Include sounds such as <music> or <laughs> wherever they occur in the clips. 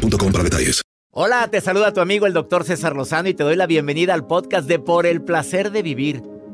para detalles. Hola, te saluda tu amigo el doctor César Lozano y te doy la bienvenida al podcast de Por el Placer de Vivir.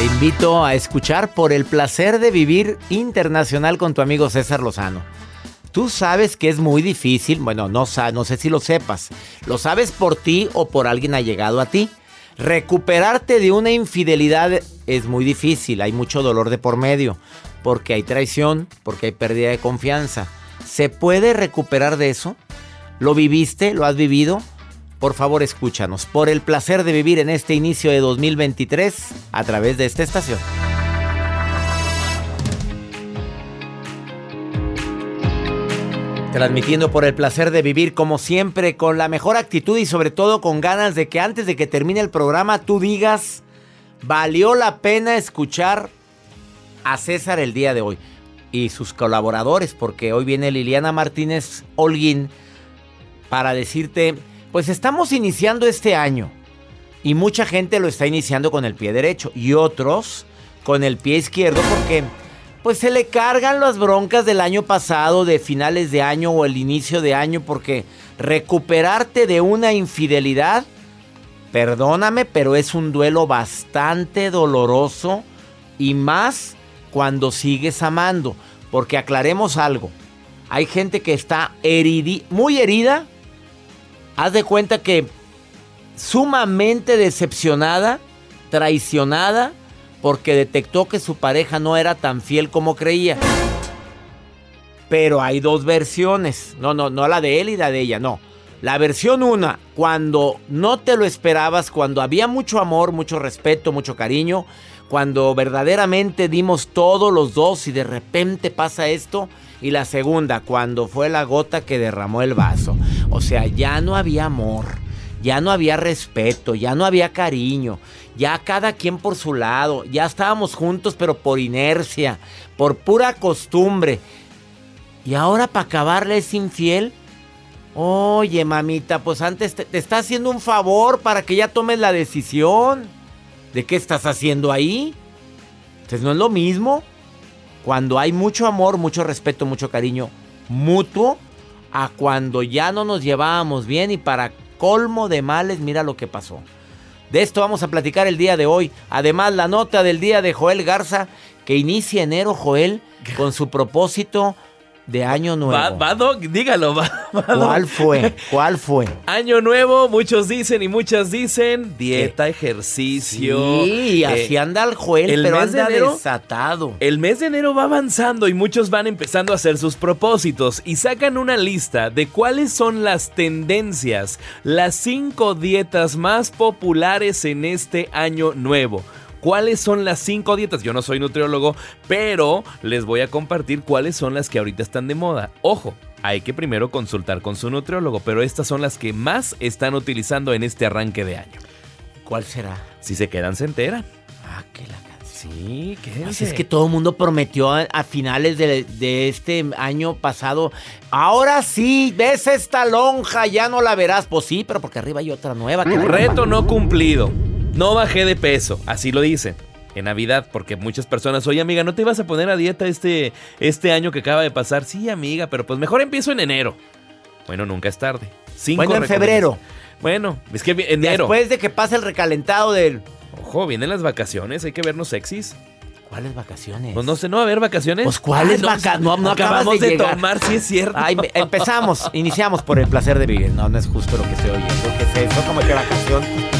Te invito a escuchar por el placer de vivir internacional con tu amigo César Lozano. Tú sabes que es muy difícil, bueno, no, no sé si lo sepas, lo sabes por ti o por alguien ha llegado a ti. Recuperarte de una infidelidad es muy difícil, hay mucho dolor de por medio, porque hay traición, porque hay pérdida de confianza. ¿Se puede recuperar de eso? ¿Lo viviste? ¿Lo has vivido? Por favor, escúchanos por el placer de vivir en este inicio de 2023 a través de esta estación. Transmitiendo por el placer de vivir como siempre, con la mejor actitud y sobre todo con ganas de que antes de que termine el programa tú digas, valió la pena escuchar a César el día de hoy y sus colaboradores, porque hoy viene Liliana Martínez Holguín para decirte, pues estamos iniciando este año y mucha gente lo está iniciando con el pie derecho y otros con el pie izquierdo porque pues se le cargan las broncas del año pasado, de finales de año o el inicio de año, porque recuperarte de una infidelidad, perdóname, pero es un duelo bastante doloroso y más cuando sigues amando, porque aclaremos algo, hay gente que está muy herida, haz de cuenta que sumamente decepcionada, traicionada, porque detectó que su pareja no era tan fiel como creía. Pero hay dos versiones. No, no, no la de él y la de ella, no. La versión una, cuando no te lo esperabas, cuando había mucho amor, mucho respeto, mucho cariño, cuando verdaderamente dimos todos los dos y de repente pasa esto. Y la segunda, cuando fue la gota que derramó el vaso. O sea, ya no había amor, ya no había respeto, ya no había cariño, ya cada quien por su lado, ya estábamos juntos pero por inercia, por pura costumbre. Y ahora para acabarle es infiel. Oye, mamita, pues antes te, está haciendo un favor para que ya tomes la decisión. ¿De qué estás haciendo ahí? Entonces no es lo mismo. Cuando hay mucho amor, mucho respeto, mucho cariño mutuo, a cuando ya no nos llevábamos bien y para colmo de males, mira lo que pasó. De esto vamos a platicar el día de hoy. Además, la nota del día de Joel Garza, que inicia enero, Joel, con su propósito de año nuevo. Va, dígalo, va, ¿Cuál fue? ¿Cuál fue? <laughs> Año nuevo, muchos dicen y muchas dicen dieta, ejercicio. Sí, así anda el Joel, el pero mes anda de enero, desatado. El mes de enero va avanzando y muchos van empezando a hacer sus propósitos y sacan una lista de cuáles son las tendencias, las cinco dietas más populares en este año nuevo cuáles son las cinco dietas. Yo no soy nutriólogo, pero les voy a compartir cuáles son las que ahorita están de moda. Ojo, hay que primero consultar con su nutriólogo, pero estas son las que más están utilizando en este arranque de año. ¿Cuál será? Si se quedan, se enteran. Ah, que la canción. Sí, ¿qué Así es que todo el mundo prometió a, a finales de, de este año pasado. Ahora sí, ves esta lonja, ya no la verás. Pues sí, pero porque arriba hay otra nueva. Que Reto no cumplido. No bajé de peso, así lo dicen. En Navidad, porque muchas personas, oye amiga, ¿no te ibas a poner a dieta este, este año que acaba de pasar? Sí, amiga, pero pues mejor empiezo en enero. Bueno, nunca es tarde. Cinco Bueno, en febrero. Bueno, es que enero. Después de que pase el recalentado del... Ojo, vienen las vacaciones, hay que vernos sexys. ¿Cuáles vacaciones? Pues no sé, ¿no va a haber vacaciones? Pues, ¿cuáles Ah, vaca- no, acabamos de tomar, sí es cierto. Ay, empezamos, iniciamos por el placer de vivir. No, no es justo lo que estoy oyendo. ¿Qué es eso? Que vacación.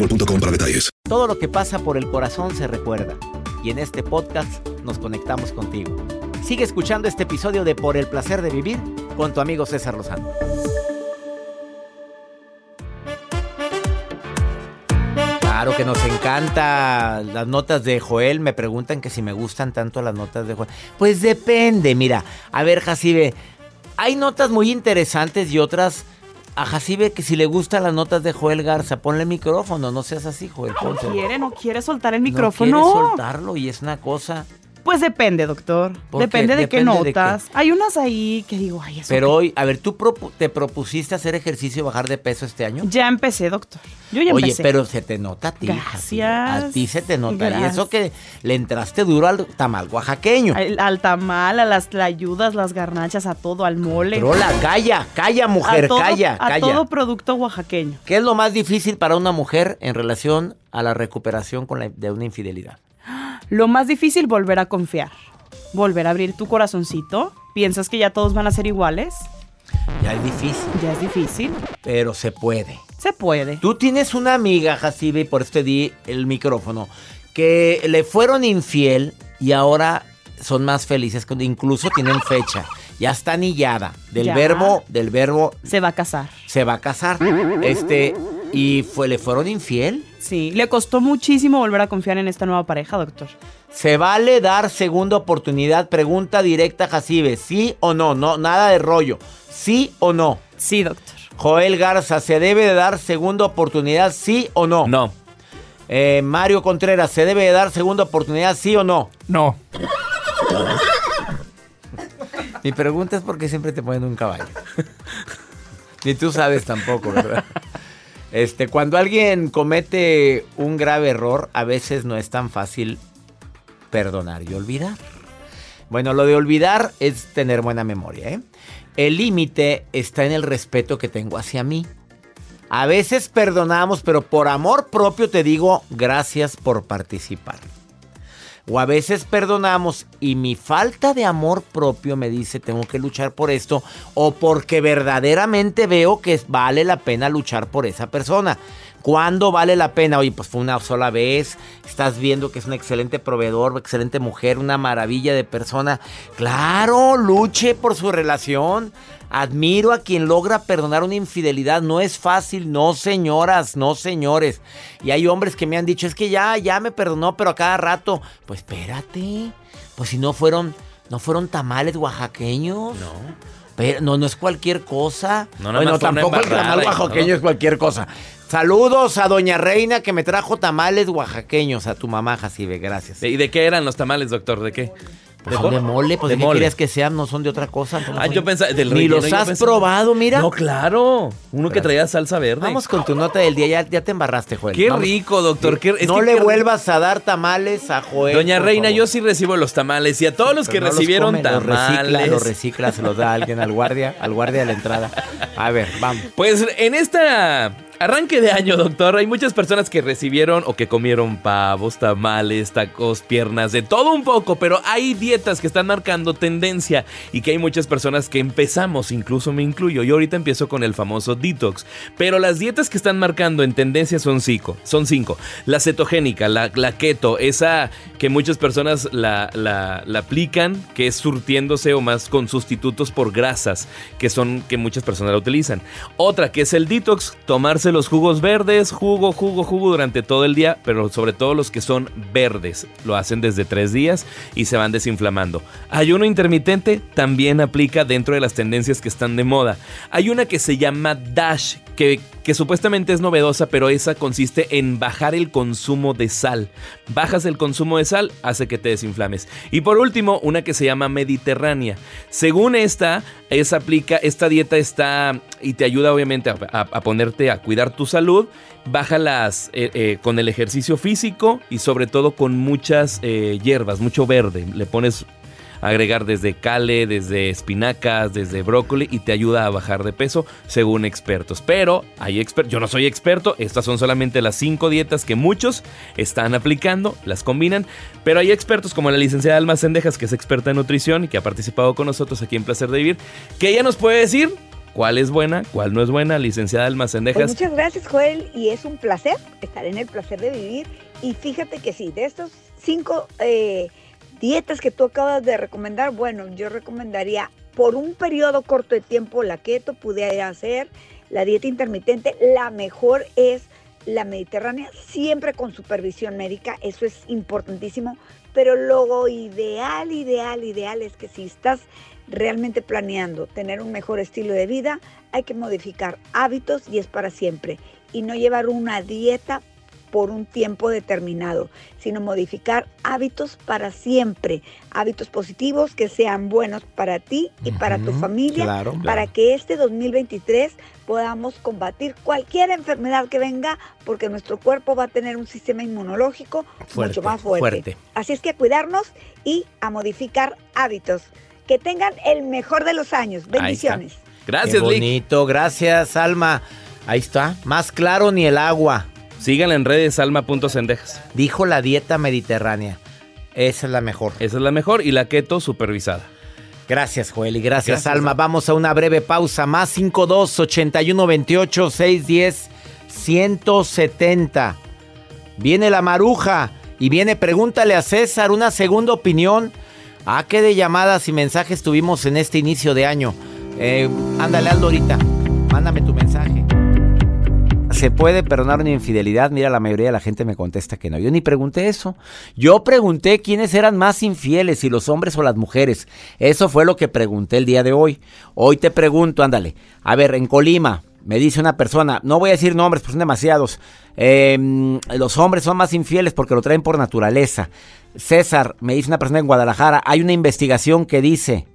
Todo lo que pasa por el corazón se recuerda. Y en este podcast nos conectamos contigo. Sigue escuchando este episodio de Por el placer de vivir con tu amigo César Lozano. Claro que nos encanta las notas de Joel. Me preguntan que si me gustan tanto las notas de Joel. Pues depende, mira. A ver, Jacibe, hay notas muy interesantes y otras a Jacibe que si le gustan las notas de Joel Garza, ponle micrófono, no seas así, Joel. No quiere, no quiere soltar el No micrófono. quiere soltarlo y es una cosa. Pues depende, doctor. Depende de qué de notas. Hay unas ahí que digo, ay, eso. Pero qué- hoy, a ver, ¿tú propu- te propusiste hacer ejercicio y bajar de peso este año? Ya empecé, doctor. Yo ya Oye, empecé. pero se te nota a ti. Gracias. A ti se te nota. Y eso que le entraste duro al tamal oaxaqueño. Al, al tamal, a las tlayudas, las garnachas, a todo, al mole. Trola, calla, calla, mujer, a todo, calla, a calla. todo producto oaxaqueño. ¿Qué es lo más difícil para una mujer en relación a la recuperación con la- de una infidelidad? Lo más difícil, volver a confiar. Volver a abrir tu corazoncito. ¿Piensas que ya todos van a ser iguales? Ya es difícil, Ya es difícil. pero se puede. Se puede. Tú tienes una amiga, Jacibe, y por eso te di el micrófono, que le fueron infiel y ahora son más felices, incluso tienen fecha. Ya está anillada. Del Ya. verbo, del verbo Se va a casar. se va a casar. Este, y fue, le fueron infiel. Sí, le costó muchísimo volver a confiar en esta nueva pareja, doctor. ¿Se vale dar segunda oportunidad? Pregunta directa, Jacibe. ¿Sí o no? No, nada de rollo. ¿Sí o no? Sí, doctor. Joel Garza, ¿se debe de dar segunda oportunidad? ¿Sí o no? No. Eh, Mario Contreras, ¿se debe de dar segunda oportunidad? ¿Sí o no? No. Mi pregunta es por qué siempre te ponen un caballo. <laughs> Ni tú sabes tampoco, ¿verdad? Este, cuando alguien comete un grave error, a veces no es tan fácil perdonar y olvidar. Bueno, lo de olvidar es tener buena memoria, ¿eh? El límite está en el respeto que tengo hacia mí. A veces perdonamos, pero por amor propio te digo gracias por participar. O a veces perdonamos y mi falta de amor propio me dice tengo que luchar por esto o porque verdaderamente veo que vale la pena luchar por esa persona. ¿Cuándo vale la pena? Oye, pues fue una sola vez. Estás viendo que es un excelente proveedor, excelente mujer, una maravilla de persona. Claro, luche por su relación. Admiro a quien logra perdonar una infidelidad. No es fácil, no señoras, no señores. Y hay hombres que me han dicho, es que ya, ya me perdonó, pero a cada rato. Pues espérate. Pues si no fueron, no fueron tamales oaxaqueños. No. Pero no, no es cualquier cosa. No, nada bueno, tampoco el tamal oaxaqueño no. es cualquier cosa. Saludos a Doña Reina que me trajo tamales oaxaqueños a tu mamá, Jacibe. Gracias. ¿Y de qué eran los tamales, doctor? ¿De qué? Pues son de mole, pues De ¿de qué mole. querías que sean? No son de otra cosa. ¿Cómo Ah, son? yo pensaba, del Ni los has pensaba- probado, mira. No, claro. Uno que traía salsa verde. Vamos con tu nota del día. Ya, ya te embarraste, Joel. Qué Vamos. rico, doctor. qué- no que le qué- vuelvas a dar tamales a Joel. Doña Reina, yo sí recibo los tamales y a todos los que no recibieron come, los recicla, tamales. los recicla, se los da a alguien, al guardia, al guardia de la entrada. A ver, vamos. Pues en esta arranque de año, doctor, hay muchas personas que recibieron o que comieron pavos, tamales, tacos, piernas, de todo un poco, pero hay dietas que están marcando tendencia y que hay muchas personas que empezamos, incluso me incluyo. Yo ahorita empiezo con el famoso detox, pero las dietas que están marcando en tendencia son cinco. Son cinco. La cetogénica, la, keto, esa que muchas personas la, la- la aplican, que es surtiéndose o más con sustitutos por grasas, que son que muchas personas la utilizan. Otra que es el detox, tomarse los jugos verdes, jugo, jugo, jugo durante todo el día, pero sobre todo los que son verdes. Lo hacen desde tres días y se van desinflamando. Ayuno intermitente también aplica dentro de las tendencias que están de moda. Hay una que se llama DASH, que, supuestamente es novedosa, pero esa consiste en bajar el consumo de sal. Bajas el consumo de sal, hace que te desinflames. Y por último, una que se llama Mediterránea. Según esta, esa aplica, esta dieta está y te ayuda obviamente a, ponerte a cuidar tu salud. Baja las eh, eh, con el ejercicio físico y sobre todo con muchas eh, hierbas, mucho verde. Le pones agregar desde cale, desde espinacas, desde brócoli y te ayuda a bajar de peso según expertos. Pero hay expertos, yo no soy experto, estas son solamente las cinco dietas que muchos están aplicando, las combinan, pero hay expertos como la licenciada Alma Sendejas, que es experta en nutrición y que ha participado con nosotros aquí en Placer de Vivir, que ella nos puede decir cuál es buena, cuál no es buena, licenciada Alma Pues muchas gracias, Joel, y es un placer estar en el placer de vivir. Y fíjate que sí, de estos cinco eh, dietas que tú acabas de recomendar, bueno, yo recomendaría por un periodo corto de tiempo la keto, pudiera hacer la dieta intermitente. La mejor es la mediterránea, siempre con supervisión médica, eso es importantísimo. Pero lo ideal, ideal, ideal es que si estás realmente planeando tener un mejor estilo de vida, hay que modificar hábitos y es para siempre. Y no llevar una dieta por un tiempo determinado, sino modificar hábitos para siempre, hábitos positivos que sean buenos para ti y para tu familia, claro, para que este 2023 podamos combatir cualquier enfermedad que venga, porque nuestro cuerpo va a tener un sistema inmunológico Fuerte, mucho más fuerte. fuerte. Así es que a cuidarnos y a modificar hábitos. Que tengan el mejor de los años. Bendiciones. Gracias, Qué Lick. bonito, gracias, Alma. Ahí está, más claro ni el agua. Síganla en redes alma.sendejas. Dijo la dieta mediterránea. Esa es la mejor. Esa es la mejor y la keto supervisada. Gracias, Joel, y gracias, Gracias. Alma. Vamos a una breve pausa. Más 52 81 28 610 170. Viene la maruja y viene pregúntale a César una segunda opinión. Ah, qué de llamadas y mensajes tuvimos en este inicio de año. Eh, ándale, Aldo, ahorita. Mándame tu mensaje. ¿Se puede perdonar una infidelidad? Mira, la mayoría de la gente me contesta que no. Yo ni pregunté eso. Yo pregunté quiénes eran más infieles, si los hombres o las mujeres. Eso fue lo que pregunté el día de hoy. Hoy te pregunto, ándale. A ver, en Colima, me dice una persona, no voy a decir nombres, pues son demasiados. Eh, los hombres son más infieles porque lo traen por naturaleza. César, me dice una persona en Guadalajara, hay una investigación que dice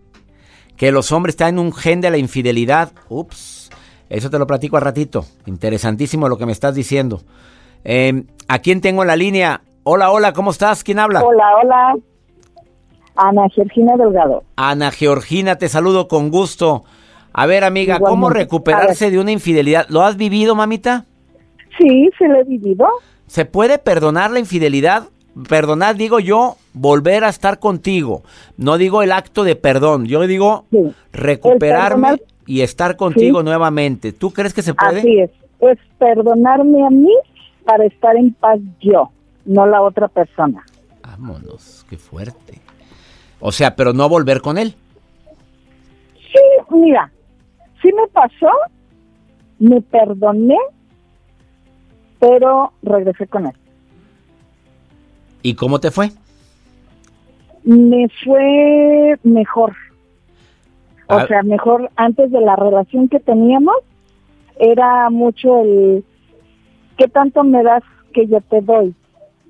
que los hombres traen un gen de la infidelidad. Ups, eso te lo platico al ratito. Interesantísimo lo que me estás diciendo. Eh, ¿A quién tengo en la línea? Hola, hola, ¿cómo estás? ¿Quién habla? Hola, hola. Ana Georgina Delgado. Ana Georgina, te saludo con gusto. A ver, amiga, ¿cómo recuperarse de una infidelidad? ¿Lo has vivido, mamita? Sí, se lo he vivido. ¿Se puede perdonar la infidelidad? Perdonar, digo yo, volver a estar contigo. No digo el acto de perdón, yo digo Sí. recuperarme perdonar- y estar contigo nuevamente. ¿Tú crees que se puede? Así es. es perdonarme a mí para estar en paz yo, no la otra persona. Vámonos, qué fuerte. O sea, pero no volver con él. Sí, mira, sí me pasó, me perdoné, pero regresé con él. ¿Y cómo te fue? Me fue mejor. O Ah. sea, mejor antes de la relación que teníamos, era mucho el qué tanto me das que yo te doy.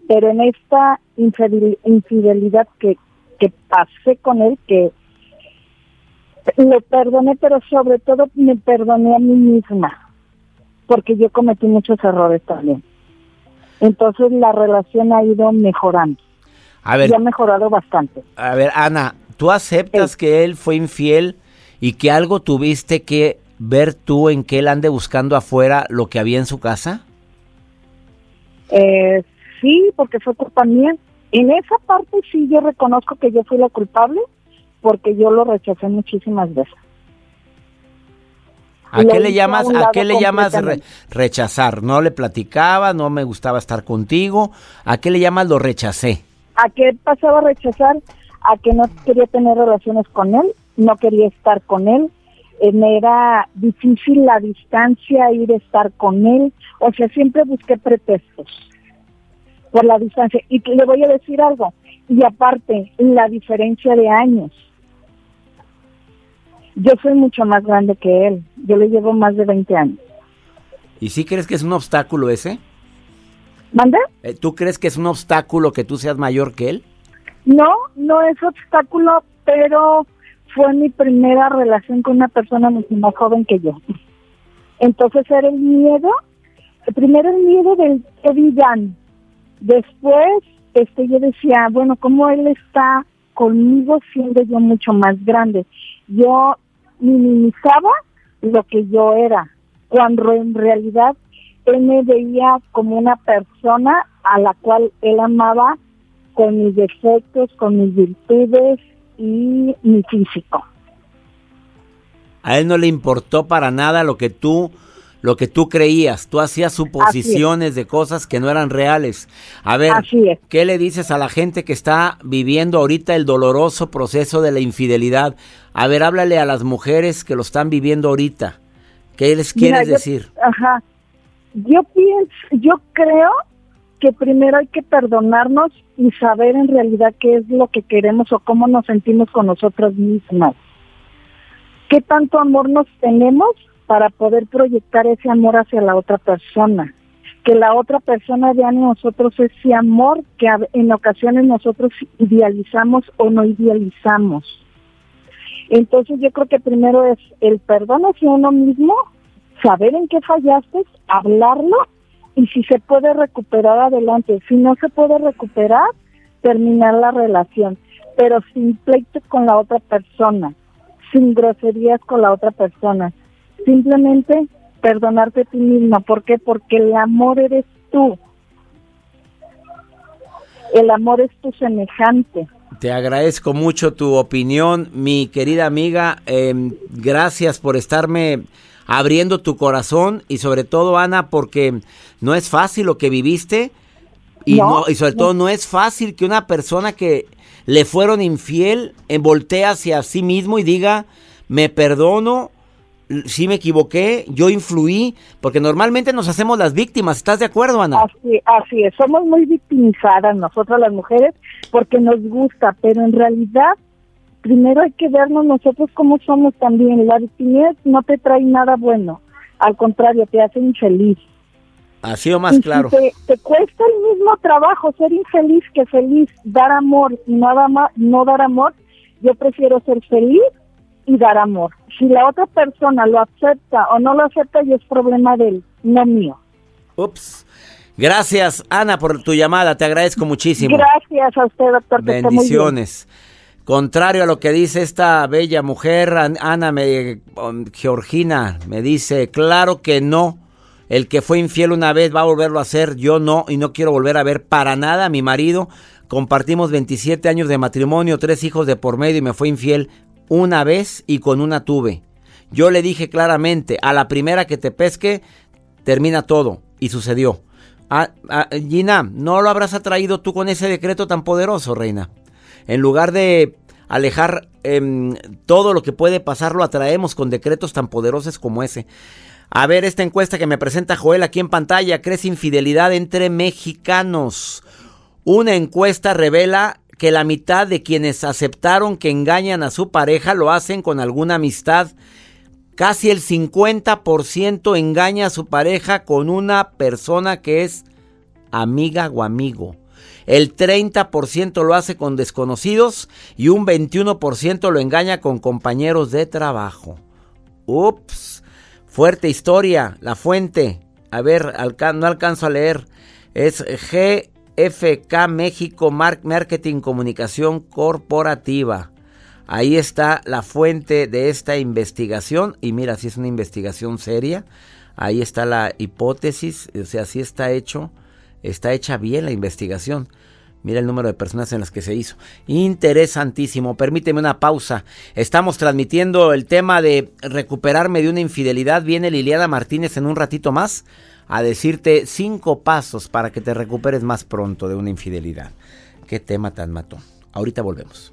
Pero en esta infidel- infidelidad que, que pasé con él, que lo perdoné, pero sobre todo me perdoné a mí misma, porque yo cometí muchos errores también. Entonces la relación ha ido mejorando A ver, y ha mejorado bastante. a ver, Ana, ¿tú aceptas que él fue infiel y que algo tuviste que ver tú en que él ande buscando afuera lo que había en su casa? Eh, sí, porque fue culpa mía. En esa parte sí yo reconozco que yo fui la culpable porque yo lo rechacé muchísimas veces. ¿A qué le a llamas, a qué le llamas re- rechazar? No le platicaba, no me gustaba estar contigo. ¿A qué le llamas lo rechacé? ¿A qué pasaba a rechazar? A que no quería tener relaciones con él, no quería estar con él, eh, me era difícil la distancia, ir a estar con él, o sea, siempre busqué pretextos por la distancia. Y le voy a decir algo, y aparte, la diferencia de años. Yo soy mucho más grande que él, yo le llevo más de 20 años. ¿Y sí crees que es un obstáculo ese? ¿Manda? Eh, ¿Tú crees que es un obstáculo que tú seas mayor que él? No, no es obstáculo, pero fue mi primera relación con una persona mucho más joven que yo. Entonces era el miedo, primero el miedo del que dirán. Después, este, yo decía, bueno, ¿cómo él está conmigo siendo yo mucho más grande? Yo minimizaba lo que yo era, cuando en realidad él me veía como una persona a la cual él amaba con mis defectos, con mis virtudes y mi físico. A él no le importó para nada lo que tú lo que tú creías. Tú hacías suposiciones de cosas que no eran reales. A ver. ¿qué le dices a la gente que está viviendo ahorita el doloroso proceso de la infidelidad? A ver, háblale a las mujeres que lo están viviendo ahorita. ¿Qué les Mira, quieres yo- decir? Ajá. Yo pienso, yo creo que primero hay que perdonarnos y saber en realidad qué es lo que queremos o cómo nos sentimos con nosotras mismas. ¿Qué tanto amor nos tenemos para poder proyectar ese amor hacia la otra persona? Que la otra persona vea en nosotros ese amor que en ocasiones nosotros idealizamos o no idealizamos. Entonces yo creo que primero es el perdón hacia uno mismo, saber en qué fallaste, hablarlo y si se puede recuperar adelante. Si no se puede recuperar, terminar la relación, pero sin pleito con la otra persona, sin groserías con la otra persona. Simplemente perdonarte a ti misma. ¿Por qué? Porque el amor eres tú. El amor es tu semejante. Te agradezco mucho tu opinión, mi querida amiga. Eh, gracias por estarme abriendo tu corazón y sobre todo, Ana, porque no es fácil lo que viviste y, No, no, y sobre todo no es fácil que una persona que le fueron infiel eh, voltee hacia sí mismo y diga, me perdono, sí me equivoqué, yo influí, porque normalmente nos hacemos las víctimas. ¿Estás de acuerdo, Ana? Así, así es, somos muy victimizadas nosotras las mujeres porque nos gusta, pero en realidad primero hay que vernos nosotros como somos también. La victimez no te trae nada bueno, al contrario, te hace infeliz. Ha sido más Y claro. Si te, te cuesta el mismo trabajo ser infeliz que feliz, dar amor y no, dar- no dar amor, yo prefiero ser feliz y dar amor. Si la otra persona lo acepta o no lo acepta, ya es problema de él, no mío. Ups. Gracias, Ana, por tu llamada. Te agradezco muchísimo. Gracias a usted, doctor. que Contrario a lo que dice esta bella mujer, An- Ana me, um, Georgina me dice, claro que no. El que fue infiel una vez va a volverlo a hacer, yo no, y no quiero volver a ver para nada a mi marido. Compartimos 27 años de matrimonio, tres hijos de por medio y me fue infiel una vez y con una tuve. Yo le dije claramente, a la primera que te pesque, termina todo. Y sucedió. Ah, ah, Gina, ¿no lo habrás atraído tú con ese decreto tan poderoso, reina? En lugar de alejar em, todo lo que puede pasar, lo atraemos con decretos tan poderosos como ese. A ver, esta encuesta que me presenta Joel aquí en pantalla, crece infidelidad entre mexicanos. Una encuesta revela que la mitad de quienes aceptaron que engañan a su pareja lo hacen con alguna amistad. Casi el 50% engaña a su pareja con una persona que es amiga o amigo. El 30% lo hace con desconocidos y un 21% lo engaña con compañeros de trabajo. Ups, fuerte historia, la fuente. A ver, no alcanzo a leer. Es GFK México Marketing Comunicación Corporativa. Ahí está la fuente de esta investigación. Y mira, si es una investigación seria. Ahí está la hipótesis. O sea, si está hecho está hecha bien la investigación. Mira el número de personas en las que se hizo. Interesantísimo. Permíteme una pausa. Estamos transmitiendo el tema de recuperarme de una infidelidad. Viene Liliana Martínez en un ratito más a decirte cinco pasos para que te recuperes más pronto de una infidelidad. Qué tema tan mató. Ahorita volvemos.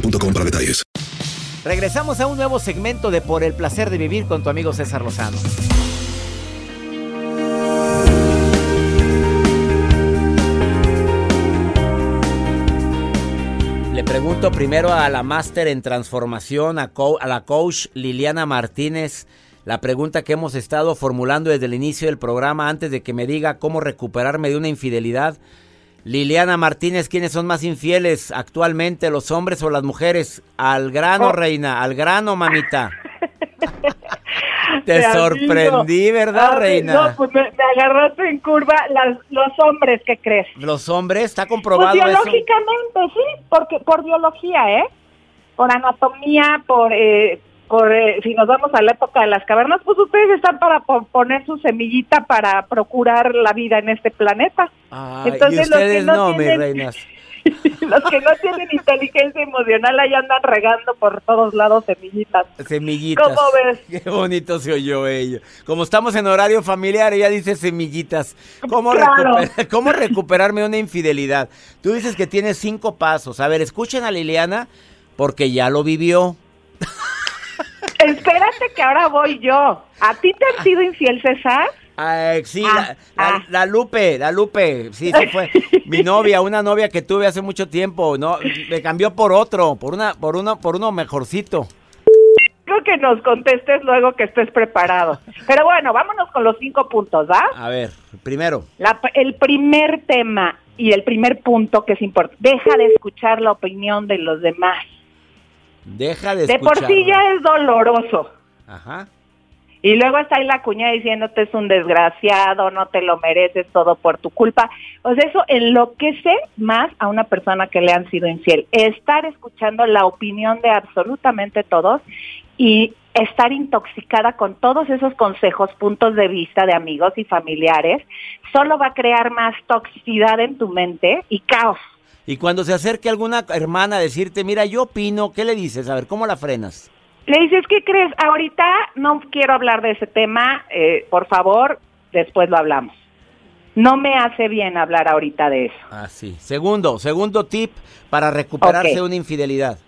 para detalles. Regresamos a un nuevo segmento de Por el placer de vivir con tu amigo César Lozano. Le pregunto primero a la máster en transformación, a, a la coach Liliana Martínez, la pregunta que hemos estado formulando desde el inicio del programa antes de que me diga cómo recuperarme de una infidelidad. Liliana Martínez, ¿quiénes son más infieles actualmente, los hombres o las mujeres? Al grano, oh. reina, al grano, mamita. <laughs> Te sorprendí, ¿verdad, reina? No, pues me, agarraste en curva los hombres, ¿qué crees? ¿Los hombres? ¿Está comprobado pues biológicamente, sí, porque, por biología, ¿eh? Por anatomía, por eh, por, si nos vamos a la época de las cavernas, pues ustedes están para poner su semillita para procurar la vida en este planeta. Entonces, los que no, tienen, reinas. <laughs> los que no tienen inteligencia emocional ahí andan regando por todos lados semillitas. Semillitas. ¿Cómo ves? <laughs> Qué bonito se oyó ello. Como estamos en horario familiar, ella dice semillitas. ¿Cómo, <laughs> ¿Cómo recuperarme una infidelidad? Tú dices que tienes cinco pasos. A ver, escuchen a Liliana porque ya lo vivió. Espérate que ahora voy yo. ¿A ti te han sido infiel, César? sí, ah, ah. la, Lupe, la Lupe, sí, sí fue <laughs> mi novia, una novia que tuve hace mucho tiempo, no, me cambió por otro, por una, por uno, por uno mejorcito. Creo que nos contestes luego que estés preparado. Pero bueno, vámonos con los cinco puntos, ¿va? A ver, primero. el primer tema y el primer punto que es importante, deja de escuchar la opinión de los demás. Deja de De por sí ya es doloroso. Ajá. Y luego está ahí la cuña diciéndote es un desgraciado, no te lo mereces todo por tu culpa. O sea, eso enloquece más a una persona que le han sido infiel. Estar escuchando la opinión de absolutamente todos y estar intoxicada con todos esos consejos, puntos de vista de amigos y familiares, solo va a crear más toxicidad en tu mente y caos. Y cuando se acerque alguna hermana a decirte, mira, yo opino, ¿qué le dices? A ver, ¿cómo la frenas? Le dices, ¿qué crees? Ahorita no quiero hablar de ese tema, eh, por favor, después lo hablamos. No me hace bien hablar ahorita de eso. Ah, sí. Segundo, segundo tip para recuperarse Ok. de una infidelidad.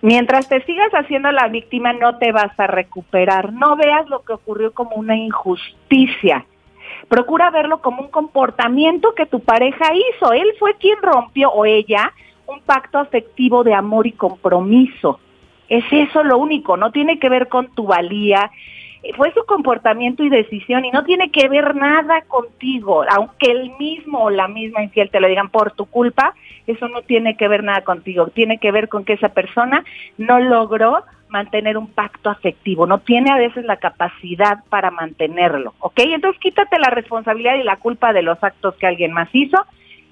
Mientras te sigas haciendo la víctima, no te vas a recuperar. No veas lo que ocurrió como una injusticia. Procura verlo como un comportamiento que tu pareja hizo. Él fue quien rompió, o ella, un pacto afectivo de amor y compromiso. Es eso lo único, no tiene que ver con tu valía. Fue su comportamiento y decisión y no tiene que ver nada contigo. Aunque el mismo o la misma infiel te lo digan por tu culpa, eso no tiene que ver nada contigo. Tiene que ver con que esa persona no logró mantener un pacto afectivo, no tiene a veces la capacidad para mantenerlo, ¿ok? Entonces quítate la responsabilidad y la culpa de los actos que alguien más hizo.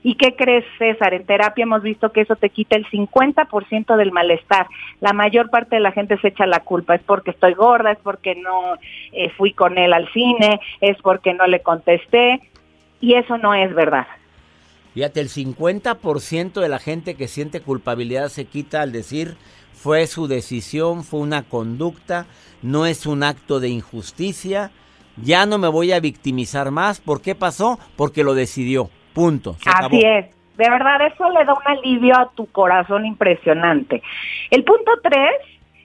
¿Y qué crees, César? En terapia hemos visto que eso te quita el 50% del malestar. La mayor parte de la gente se echa la culpa. Es porque estoy gorda, es porque no eh, fui con él al cine, es porque no le contesté. Y eso no es verdad. Fíjate, el 50% de la gente que siente culpabilidad se quita al decir fue su decisión, fue una conducta, no es un acto de injusticia, ya no me voy a victimizar más. ¿Por qué pasó? Porque lo decidió. Punto. Se acabó. Así es. De verdad, eso le da un alivio a tu corazón impresionante. El punto tres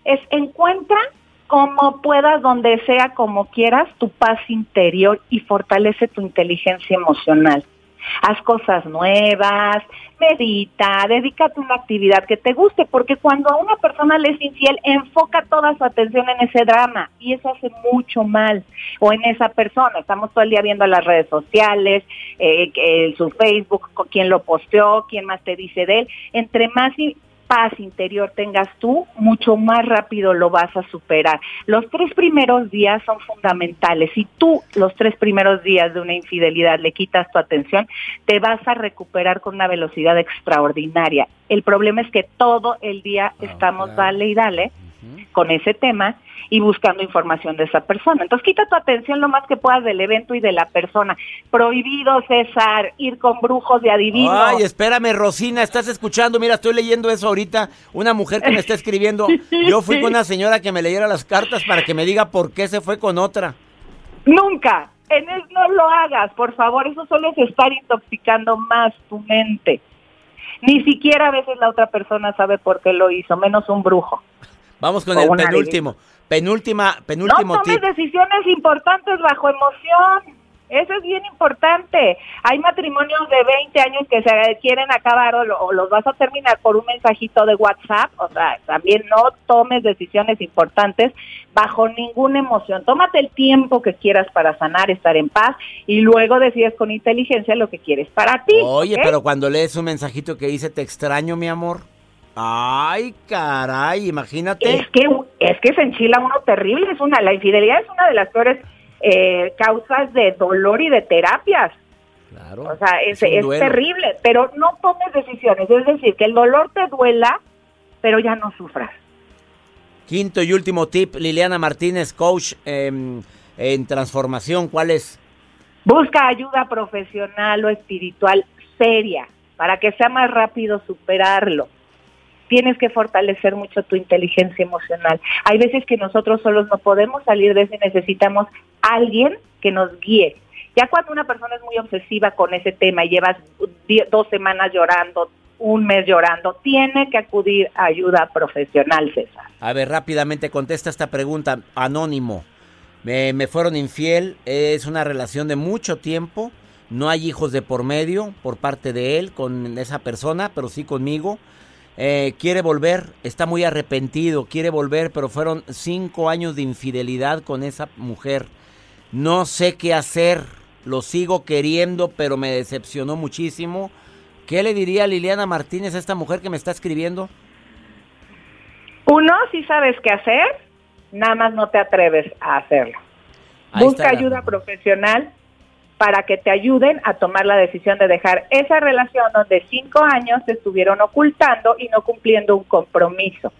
es encuentra como puedas, donde sea, como quieras, tu paz interior y fortalece tu inteligencia emocional. Haz cosas nuevas, medita, dedícate a una actividad que te guste, porque cuando a una persona le es infiel, enfoca toda su atención en ese drama y eso hace mucho mal. O en esa persona, estamos todo el día viendo las redes sociales, eh, que- su Facebook, quién lo posteó, quién más te dice de él. Entre más paz interior tengas tú, mucho más rápido lo vas a superar. Los tres primeros días son fundamentales. Si tú los tres primeros días de una infidelidad le quitas tu atención, te vas a recuperar con una velocidad extraordinaria. El problema es que todo el día estamos claro. dale y dale con ese tema y buscando información de esa persona. Entonces quita tu atención lo más que puedas del evento y de la persona. Prohibido, César, ir con brujos de adivinos. Ay, espérame, Rosina, ¿estás escuchando? Mira, estoy leyendo eso ahorita. Una mujer que me está escribiendo. <laughs> Yo fui con una señora que me leyera las cartas para que me diga por qué se fue con otra. Nunca. En él no lo hagas, por favor. Eso solo es estar intoxicando más tu mente. Ni siquiera a veces la otra persona sabe por qué lo hizo, menos un brujo. Vamos con O el penúltimo. Penúltima, penúltimo no tomes decisiones importantes bajo emoción. Eso es bien importante. Hay matrimonios de 20 años que se quieren acabar o, lo- o los vas a terminar por un mensajito de WhatsApp. O sea, también no tomes decisiones importantes bajo ninguna emoción. Tómate el tiempo que quieras para sanar, estar en paz y luego decides con inteligencia lo que quieres para ti. Oye, pero cuando lees un mensajito que dice te extraño, mi amor. Ay, caray, imagínate. Es que, es que se enchila uno terrible. Es una, la infidelidad es una de las peores eh, causas de dolor y de terapias. Claro. O sea, es, es terrible, pero no tomes decisiones. Es decir, que el dolor te duela, pero ya no sufras. Quinto y último tip, Liliana Martínez, coach em, en transformación. ¿Cuál es? Busca ayuda profesional o espiritual seria para que sea más rápido superarlo. Tienes que fortalecer mucho tu inteligencia emocional. Hay veces que nosotros solos no podemos salir de eso y necesitamos alguien que nos guíe. Ya cuando una persona es muy obsesiva con ese tema y llevas dos semanas llorando, un mes llorando, tiene que acudir a ayuda profesional, César. A ver, rápidamente contesta esta pregunta. Anónimo. Me fueron infiel. Es una relación de mucho tiempo. No hay hijos de por medio por parte de él con esa persona, pero sí conmigo. Eh, quiere volver, está muy arrepentido, quiere volver, pero fueron cinco años de infidelidad con esa mujer. No sé qué hacer, lo sigo queriendo, pero me decepcionó muchísimo. ¿Qué le diría Liliana Martínez a esta mujer que me está escribiendo? Uno, si sabes qué hacer, nada más no te atreves a hacerlo. Ahí Busca ayuda profesional para que te ayuden a tomar la decisión de dejar esa relación donde cinco años te estuvieron ocultando y no cumpliendo un compromiso.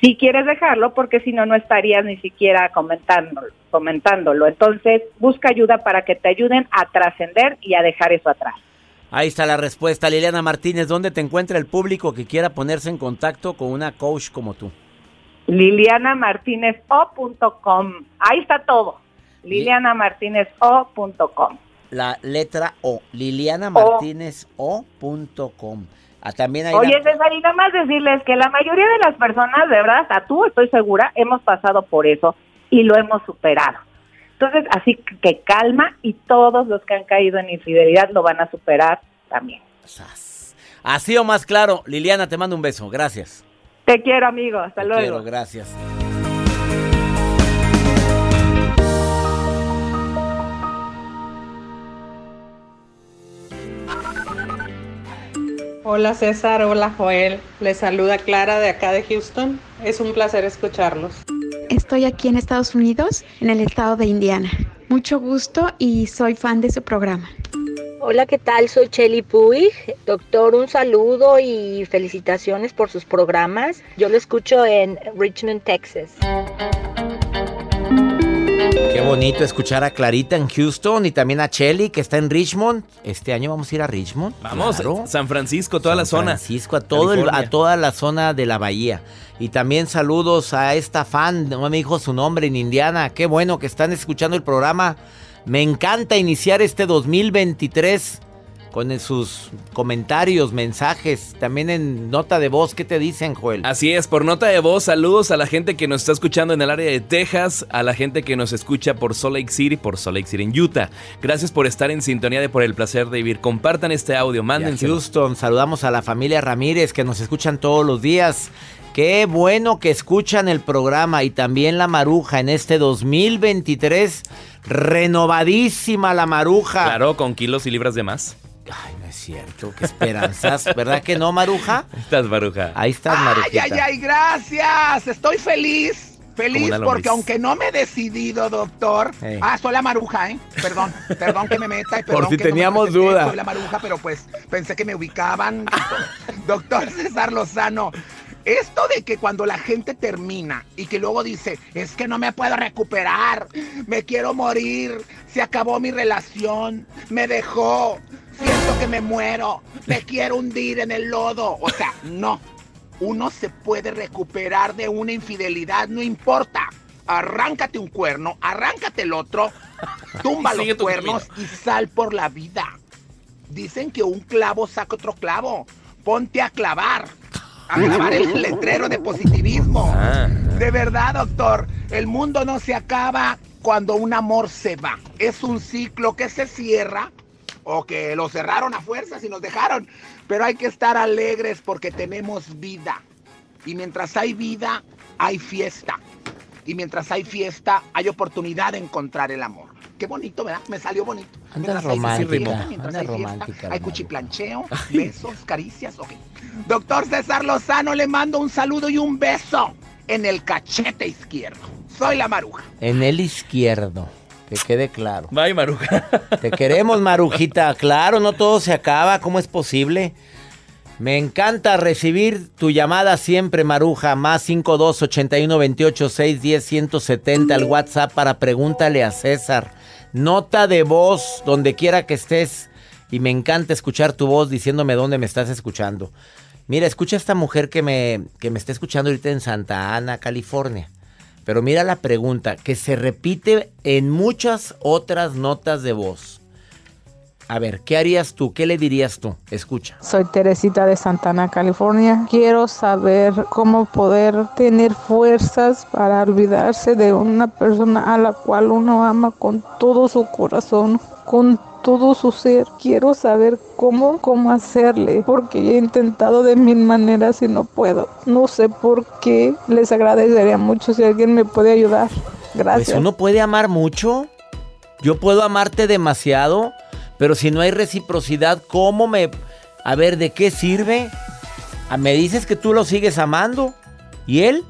Si quieres dejarlo, porque si no, no estarías ni siquiera comentándolo, comentándolo. Entonces, busca ayuda para que te ayuden a trascender y a dejar eso atrás. Ahí está la respuesta, Liliana Martínez. ¿Dónde te encuentra el público que quiera ponerse en contacto con una coach como tú? lilianamartinezo.com. Ahí está todo. lilianamartinezo.com. La letra O, lilianamartinezo.com. Ah, también hay Oye, la- César, y nada más decirles que la mayoría de las personas, de verdad, hasta tú, estoy segura, hemos pasado por eso y lo hemos superado. Entonces, así que calma y todos los que han caído en infidelidad lo van a superar también. Así o más claro, Liliana, te mando un beso. Gracias. Te quiero, amigo. Hasta Te luego. quiero, gracias. Hola César, hola Joel. Les saluda Clara de acá de Houston. Es un placer escucharlos. Estoy aquí en Estados Unidos, en el estado de Indiana. Mucho gusto y soy fan de su programa. Hola, ¿qué tal? Soy Chelly Puig. Doctor, un saludo y felicitaciones por sus programas. Yo lo escucho en Richmond, Texas. Qué bonito escuchar a Clarita en Houston y también a Chelly que está en Richmond. Este año vamos a ir a Richmond. Vamos, Claro. San Francisco, toda la San zona. Francisco, a, todo el- a toda la zona de la bahía. Y también saludos a esta fan, no me dijo su nombre en Indiana. Qué bueno que están escuchando el programa. Me encanta iniciar este 2023 con sus comentarios, mensajes, también en nota de voz. ¿Qué te dicen, Joel? Así es, por nota de voz, saludos a la gente que nos está escuchando en el área de Texas, a la gente que nos escucha por Salt Lake City, por Salt Lake City en Utah. Gracias por estar en sintonía de Por el Placer de Vivir. Compartan este audio, mándenselo. Houston, saludamos a la familia Ramírez que nos escuchan todos los días. Qué bueno que escuchan el programa y también la Maruja en este 2023. Renovadísima la Maruja. Claro, con kilos y libras de más. Ay, no es cierto, qué esperanzas. ¿Verdad que no, Maruja? Estás, Maruja. Ahí estás, Ay, Marujita. ay, ay, gracias. Estoy feliz. Feliz porque aunque no me he decidido, doctor. Eh. Ah, soy la maruja, ¿eh? Perdón, <laughs> perdón que me meta. y Por perdón si que no me teníamos presenté, duda. Soy la maruja, pero pues pensé que me ubicaban. <laughs> doctor César Lozano, esto de que cuando la gente termina y que luego dice, es que no me puedo recuperar, me quiero morir, se acabó mi relación, me dejó, siento que me muero, me quiero hundir en el lodo. O sea, no. Uno se puede recuperar de una infidelidad, no importa. Arráncate un cuerno, arráncate el otro, tumba los cuernos y sal por la vida. Dicen que un clavo saca otro clavo. Ponte a clavar. A clavar el letrero de positivismo. Ah, De verdad, doctor, el mundo no se acaba cuando un amor se va. Es un ciclo que se cierra o que lo cerraron a fuerzas y nos dejaron. Pero hay que estar alegres porque tenemos vida. Y mientras hay vida, hay fiesta. Y mientras hay fiesta, hay oportunidad de encontrar el amor. Qué bonito, ¿verdad? Me salió bonito. Andas Mientras hay romántica, fiesta, mientras andas hay fiesta, romántica, hay cuchiplancheo, besos, caricias, ok. Doctor César Lozano, le mando un saludo y un beso en el cachete izquierdo. Soy la maruja. En el izquierdo. Que quede claro. Bye, Maruja. <laughs> Te queremos, Marujita. Claro, no todo se acaba. ¿Cómo es posible? Me encanta recibir tu llamada siempre, Maruja. Más 52 81 28 610 170 al WhatsApp para pregúntale a César. Nota de voz donde quiera que estés. Y me encanta escuchar tu voz diciéndome dónde me estás escuchando. Mira, escucha a esta mujer que me, que me está escuchando ahorita en Santa Ana, California. Pero mira la pregunta, que se repite en muchas otras notas de voz. A ver, ¿qué harías tú? ¿Qué le dirías tú? Escucha. Soy Teresita de Santana, California. Quiero saber cómo poder tener fuerzas para olvidarse de una persona a la cual uno ama con todo su corazón, con todo su ser. Quiero saber cómo, cómo hacerle, porque he intentado de mil maneras y no puedo. No sé por qué. Les agradecería mucho si alguien me puede ayudar. Gracias. Pues uno puede amar mucho. Yo puedo amarte demasiado, pero si no hay reciprocidad, ¿cómo me... A ver, ¿de qué sirve? Ah, Me dices que tú lo sigues amando. ¿Y él?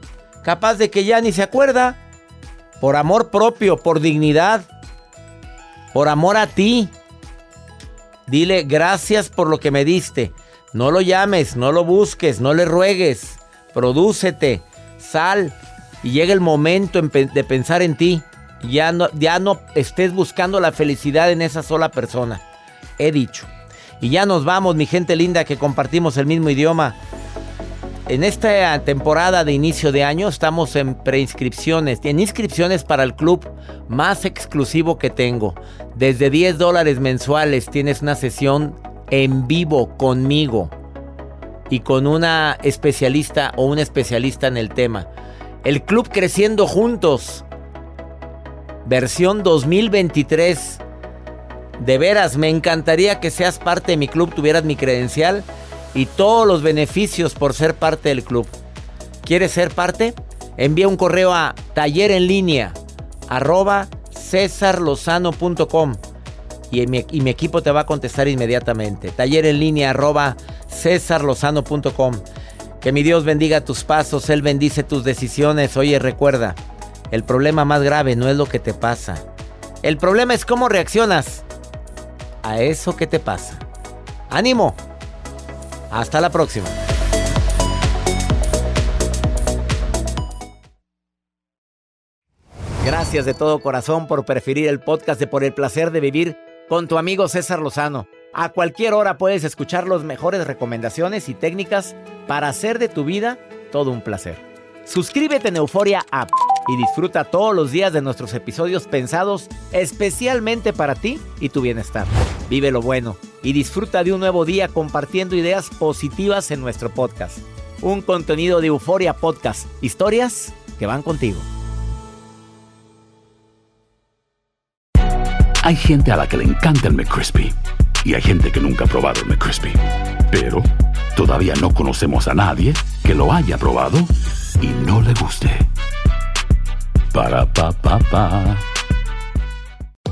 Capaz de que ya ni se acuerda. Por amor propio, por dignidad. Por amor a ti. Dile gracias por lo que me diste. No lo llames, no lo busques, no le ruegues. Prodúcete, sal y llega el momento de pensar en ti. Ya no, ya no estés buscando la felicidad en esa sola persona. He dicho. Y ya nos vamos, mi gente linda, que compartimos el mismo idioma. En esta temporada de inicio de año estamos en preinscripciones, en inscripciones para el club más exclusivo que tengo. Desde 10 dólares mensuales tienes una sesión en vivo conmigo y con una especialista o un especialista en el tema. El club Creciendo Juntos, versión 2023. De veras, me encantaría que seas parte de mi club, tuvieras mi credencial y todos los beneficios por ser parte del club. ¿Quieres ser parte? Envía un correo a taller en línea arroba cesarlozano.com y y mi equipo te va a contestar inmediatamente. Taller en línea arroba cesarlozano.com. Que mi Dios bendiga tus pasos, Él bendice tus decisiones. Oye, recuerda, el problema más grave no es lo que te pasa. El problema es cómo reaccionas a eso que te pasa. ¡Ánimo! Hasta la próxima. Gracias de todo corazón por preferir el podcast de Por el placer de vivir con tu amigo César Lozano. A cualquier hora puedes escuchar las mejores recomendaciones y técnicas para hacer de tu vida todo un placer. Suscríbete en Euforia App y disfruta todos los días de nuestros episodios pensados especialmente para ti y tu bienestar. Vive lo bueno y disfruta de un nuevo día compartiendo ideas positivas en nuestro podcast. Un contenido de Euforia Podcast, historias que van contigo. Hay gente a la que le encanta el McCrispy y hay gente que nunca ha probado el McCrispy. Pero todavía no conocemos a nadie que lo haya probado y no le guste. Para pa pa pa.